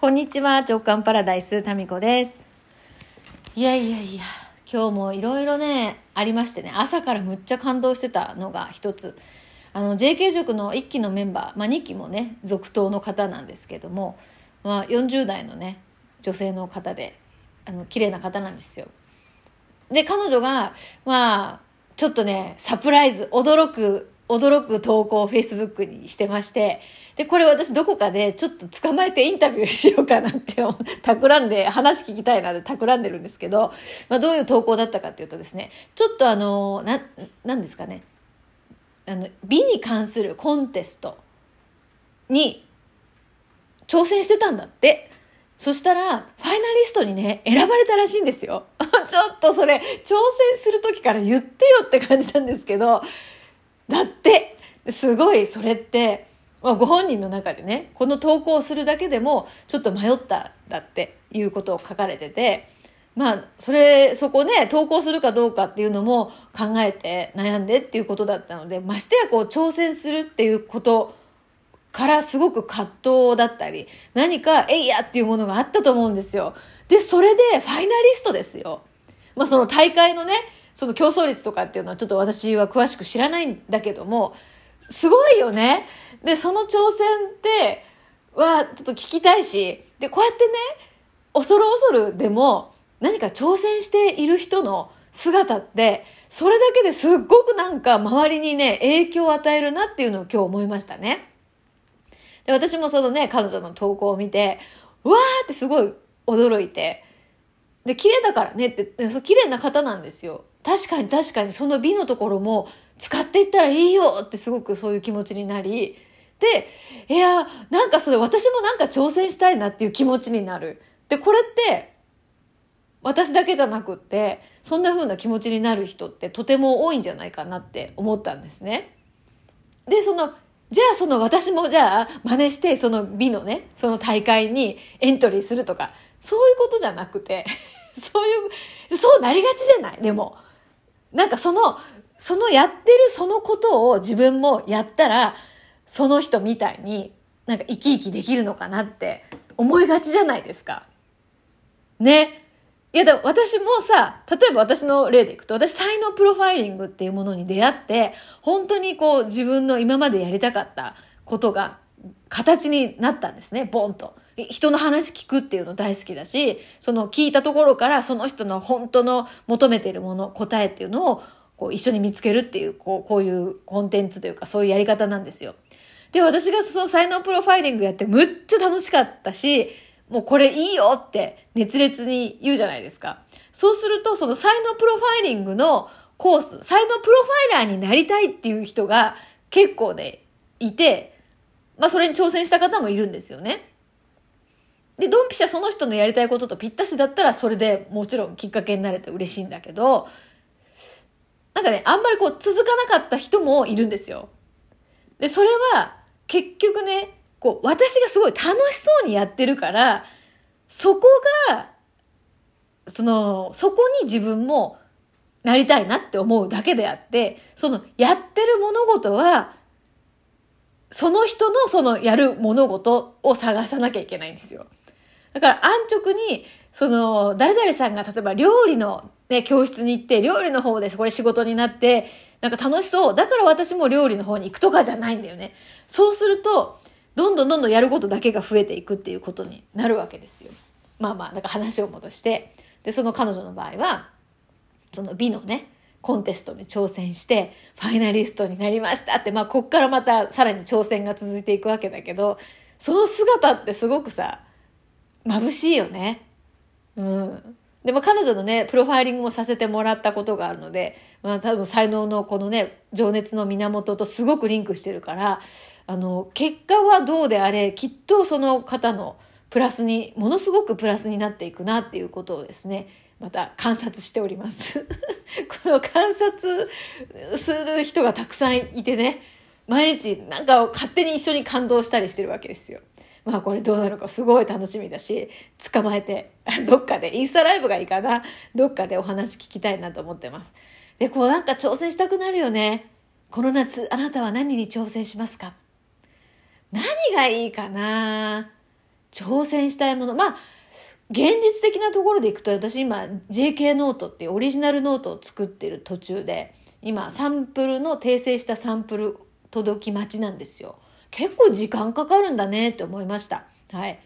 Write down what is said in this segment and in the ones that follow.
こんにちは、直感パラダイス、タミコです。いやいやいや、今日もいろいろね、ありましてね、朝からむっちゃ感動してたのが一つ。あの、JK 塾の1期のメンバー、まあ2期もね、続投の方なんですけども、まあ40代のね、女性の方で、あの、綺麗な方なんですよ。で、彼女が、まあ、ちょっとね、サプライズ、驚く、驚く投稿を Facebook にしてまして、で、これ私どこかでちょっと捕まえてインタビューしようかなって、企んで、話聞きたいなって企んでるんですけど、まあどういう投稿だったかっていうとですね、ちょっとあの、な、なんですかね、あの、美に関するコンテストに挑戦してたんだって。そしたら、ファイナリストにね、選ばれたらしいんですよ。ちょっとそれ、挑戦する時から言ってよって感じなんですけど、だって、すごい、それって、まあ、ご本人の中でね、この投稿をするだけでも、ちょっと迷った、だっていうことを書かれてて、まあ、それ、そこね、投稿するかどうかっていうのも考えて悩んでっていうことだったので、ましてやこう、挑戦するっていうことからすごく葛藤だったり、何か、えいやっていうものがあったと思うんですよ。で、それでファイナリストですよ。まあその大会のね、その競争率とかっていうのはちょっと私は詳しく知らないんだけども、すごいよね。で、その挑戦って、は、ちょっと聞きたいし、で、こうやってね、恐る恐るでも、何か挑戦している人の姿って、それだけですっごくなんか周りにね、影響を与えるなっていうのを今日思いましたね。で、私もそのね、彼女の投稿を見て、わーってすごい驚いて、で、綺麗だからねって、そう綺麗な方なんですよ。確かに確かにその美のところも使っていったらいいよってすごくそういう気持ちになり、で、いや、なんかそれ私もなんか挑戦したいなっていう気持ちになる。で、これって、私だけじゃなくって、そんな風な気持ちになる人ってとても多いんじゃないかなって思ったんですね。で、その、じゃあその私もじゃあ真似してその美のね、その大会にエントリーするとか、そういうことじゃなくて、そういう、そうなりがちじゃない？でも。なんかその、そのやってるそのことを自分もやったら、その人みたいになんか生き生きできるのかなって思いがちじゃないですか。ね。いや、でも私もさ、例えば私の例でいくと、私才能プロファイリングっていうものに出会って、本当にこう自分の今までやりたかったことが形になったんですね、ボンと。人の話聞くっていうの大好きだし、その聞いたところからその人の本当の求めているもの、答えっていうのをこう一緒に見つけるっていう、こうこういうコンテンツというかそういうやり方なんですよ。で、私がその才能プロファイリングやってむっちゃ楽しかったし、もうこれいいよって熱烈に言うじゃないですか。そうすると、その才能プロファイリングのコース、才能プロファイラーになりたいっていう人が結構ね、いて、まあそれに挑戦した方もいるんですよね。で、ドンピシャその人のやりたいこととぴったしだったらそれでもちろんきっかけになれて嬉しいんだけど、なんかね、あんまりこう続かなかった人もいるんですよ。で、それは結局ね、こう、私がすごい楽しそうにやってるから、そこが、その、そこに自分もなりたいなって思うだけであって、その、やってる物事は、その人のそのやる物事を探さなきゃいけないんですよ。だから安直に、その、誰々さんが例えば料理のね、教室に行って、料理の方でこれ仕事になって、なんか楽しそう。だから私も料理の方に行くとかじゃないんだよね。そうすると、どんどんどんどんやることだけが増えていくっていうことになるわけですよ。まあまあ、だか話を戻して。で、その彼女の場合は、その美のね、コンテストに挑戦して、ファイナリストになりましたって、まあ、こっからまたさらに挑戦が続いていくわけだけど、その姿ってすごくさ、眩しいよね。うん。でも彼女のね、プロファイリングもさせてもらったことがあるので、まあ多分才能のこのね、情熱の源とすごくリンクしてるから、あの、結果はどうであれ、きっとその方のプラスに、ものすごくプラスになっていくなっていうことをですね、また観察しております。この観察する人がたくさんいてね、毎日なんか勝手に一緒に感動したりしてるわけですよ。まあこれどうなるかすごい楽しみだし、捕まえて、どっかで、インスタライブがいいかな、どっかでお話聞きたいなと思ってます。で、こうなんか挑戦したくなるよね。この夏、あなたは何に挑戦しますか？何がいいかな？挑戦したいもの。まあ、現実的なところでいくと、私今 JK ノートっていうオリジナルノートを作ってる途中で、今サンプルの訂正したサンプル届き待ちなんですよ。結構時間かかるんだねって思いました。はい。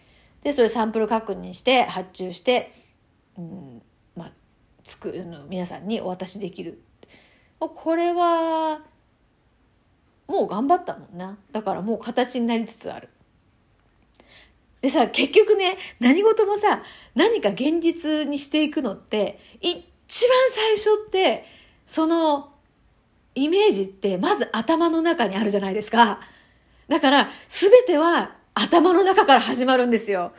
で、それサンプル確認して発注して、うん、まあ、つく、皆さんにお渡しできる。これは、もう頑張ったもんな。だからもう形になりつつある。でさ、結局ね、何事もさ、何か現実にしていくのって、一番最初って、その、イメージってまず頭の中にあるじゃないですか。だから、すべては頭の中から始まるんですよ。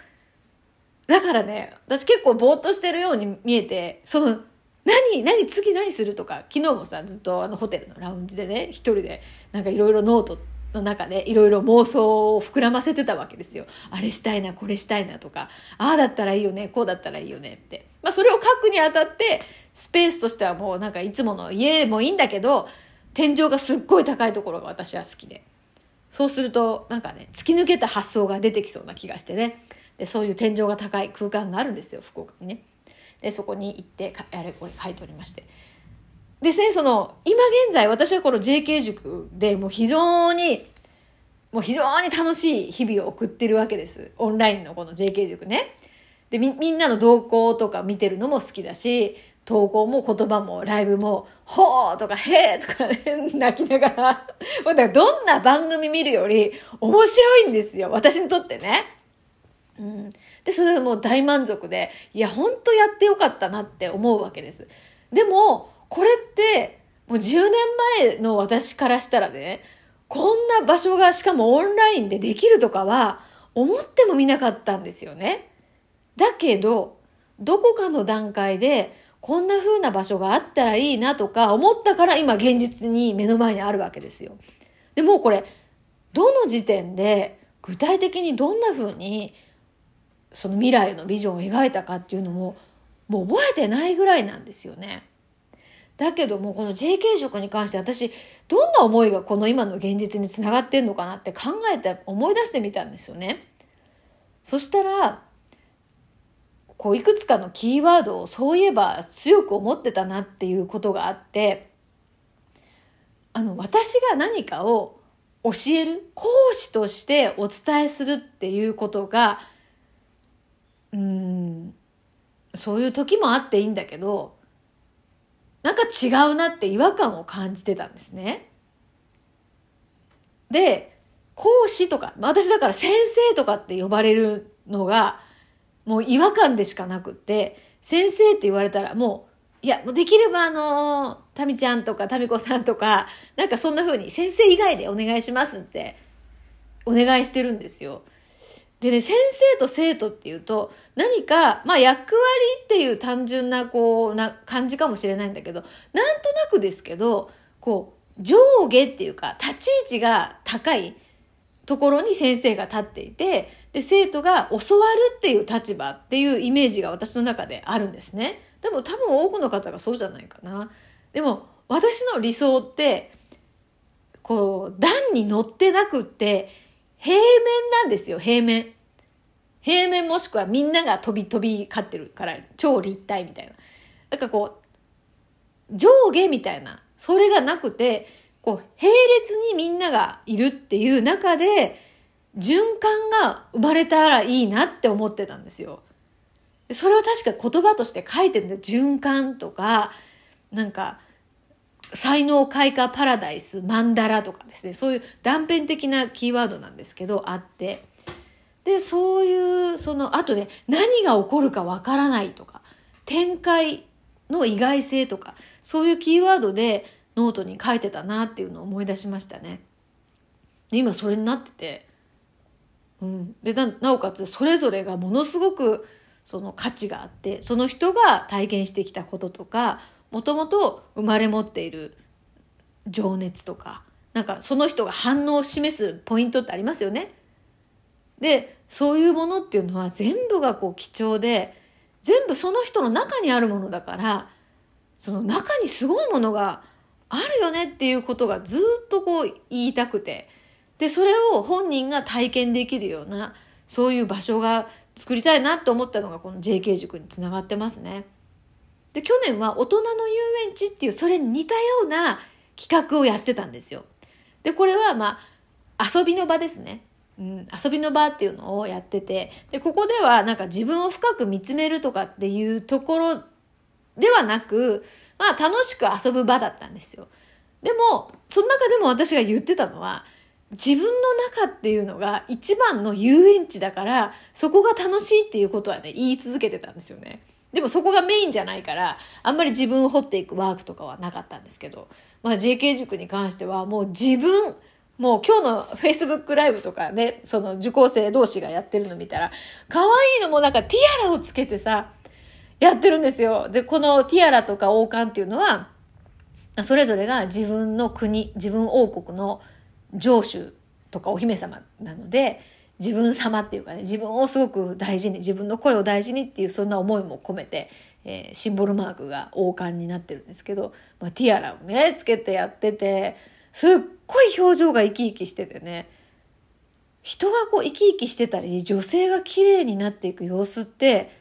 だからね、私結構ぼーっとしてるように見えて、その、何何次何するとか、昨日もさ、ずっとあのホテルのラウンジでね、一人でなんかいろいろノートの中でいろいろ妄想を膨らませてたわけですよ。あれしたいな、これしたいなとか、ああだったらいいよね、こうだったらいいよねって。まあそれを書くにあたって、スペースとしてはもうなんかいつもの家もいいんだけど、天井がすっごい高いところが私は好きで。そうすると、なんかね、突き抜けた発想が出てきそうな気がしてね。で、そういう天井が高い空間があるんですよ、福岡にね。で、そこに行って、あれこれ書いておりまして。ですね、その、今現在私はこの JK 塾でもう非常にもう非常に楽しい日々を送ってるわけです。オンラインのこの JK 塾ね。で、み、みんなの動向とか見てるのも好きだし、投稿も言葉もライブも、ほーとかへーとかね、泣きながら。だからどんな番組見るより面白いんですよ。私にとってね。うん。で、それでもう大満足で、いや、ほんとやってよかったなって思うわけです。でも、これって、もう10年前の私からしたらね、こんな場所がしかもオンラインでできるとかは思ってもみなかったんですよね。だけど、どこかの段階でこんな風な場所があったらいいなとか思ったから今現実に目の前にあるわけですよ。でもこれ、どの時点で具体的にどんな風にその未来のビジョンを描いたかっていうのももう覚えてないぐらいなんですよね。だけどもこの JK 職に関して私どんな思いがこの今の現実につながってんのかなって考えて思い出してみたんですよね。そしたらこういくつかのキーワードをそういえば強く思ってたなっていうことがあってあの私が何かを教える講師としてお伝えするっていうことがうんそういう時もあっていいんだけどなんか違うなって違和感を感じてたんですね。で、講師とか、私だから先生とかって呼ばれるのが、もう違和感でしかなくって、先生って言われたらもう、いや、もうできればあの、タミちゃんとかタミコさんとか、なんかそんな風に先生以外でお願いしますってお願いしてるんですよ。でね、先生と生徒っていうと、何か、まあ役割っていう単純なこう、な感じかもしれないんだけど、なんとなくですけど、こう、上下っていうか、立ち位置が高いところに先生が立っていて、で、生徒が教わるっていう立場っていうイメージが私の中であるんですね。でも多分多くの方がそうじゃないかな。でも、私の理想って、こう、段に乗ってなくって、平面なんですよ、平面。平面もしくはみんなが飛び飛び勝ってるから、超立体みたいな。なんかこう、上下みたいな、それがなくて、こう、並列にみんながいるっていう中で、循環が生まれたらいいなって思ってたんですよ。それは確か言葉として書いてるんだよ。循環とか、なんか、才能開花パラダイス、マンダラとかですね、そういう断片的なキーワードなんですけど、あって。で、そういう、その、あとね、何が起こるかわからないとか、展開の意外性とか、そういうキーワードでノートに書いてたなっていうのを思い出しましたね。今それになってて、うん。で、な、おかつ、それぞれがものすごく、その価値があって、その人が体験してきたこととか、もともと生まれ持っている情熱とか、なんかその人が反応を示すポイントってありますよね。で、そういうものっていうのは全部がこう貴重で、全部その人の中にあるものだから、その中にすごいものがあるよねっていうことがずっとこう言いたくて、で、それを本人が体験できるような、そういう場所が作りたいなと思ったのがこの JK 塾につながってますね。で、去年は大人の遊園地っていうそれに似たような企画をやってたんですよ。で、これはまあ遊びの場ですね。うん、遊びの場っていうのをやってて、で、ここではなんか自分を深く見つめるとかっていうところではなく、まあ楽しく遊ぶ場だったんですよ。でも、その中でも私が言ってたのは、自分の中っていうのが一番の遊園地だから、そこが楽しいっていうことはね、言い続けてたんですよね。でもそこがメインじゃないから、あんまり自分を掘っていくワークとかはなかったんですけど、まあ JK 塾に関してはもう自分、もう今日の Facebook ライブとかね、その受講生同士がやってるの見たら、可愛いのもなんかティアラをつけてさ、やってるんですよ。で、このティアラとか王冠っていうのは、それぞれが自分の国、自分王国の城主とかお姫様なので、自分様っていうかね、自分をすごく大事に、自分の声を大事にっていうそんな思いも込めて、えー、シンボルマークが王冠になってるんですけど、まあ、ティアラをね、つけてやってて、すっごい表情が生き生きしててね、人がこう生き生きしてたり、女性が綺麗になっていく様子って、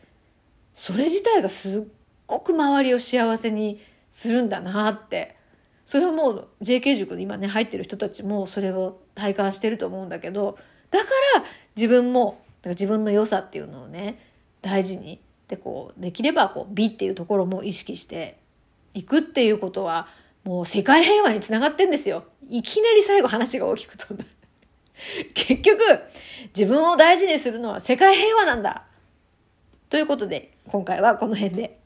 それ自体がすっごく周りを幸せにするんだなって。それはもう JK 塾に今ね入ってる人たちもそれを体感してると思うんだけど、だから自分も自分の良さっていうのをね、大事に。で、こう、できればこう美っていうところも意識していくっていうことは、もう世界平和につながってんですよ。いきなり最後話が大きく飛んだ。結局、自分を大事にするのは世界平和なんだ。ということで、今回はこの辺で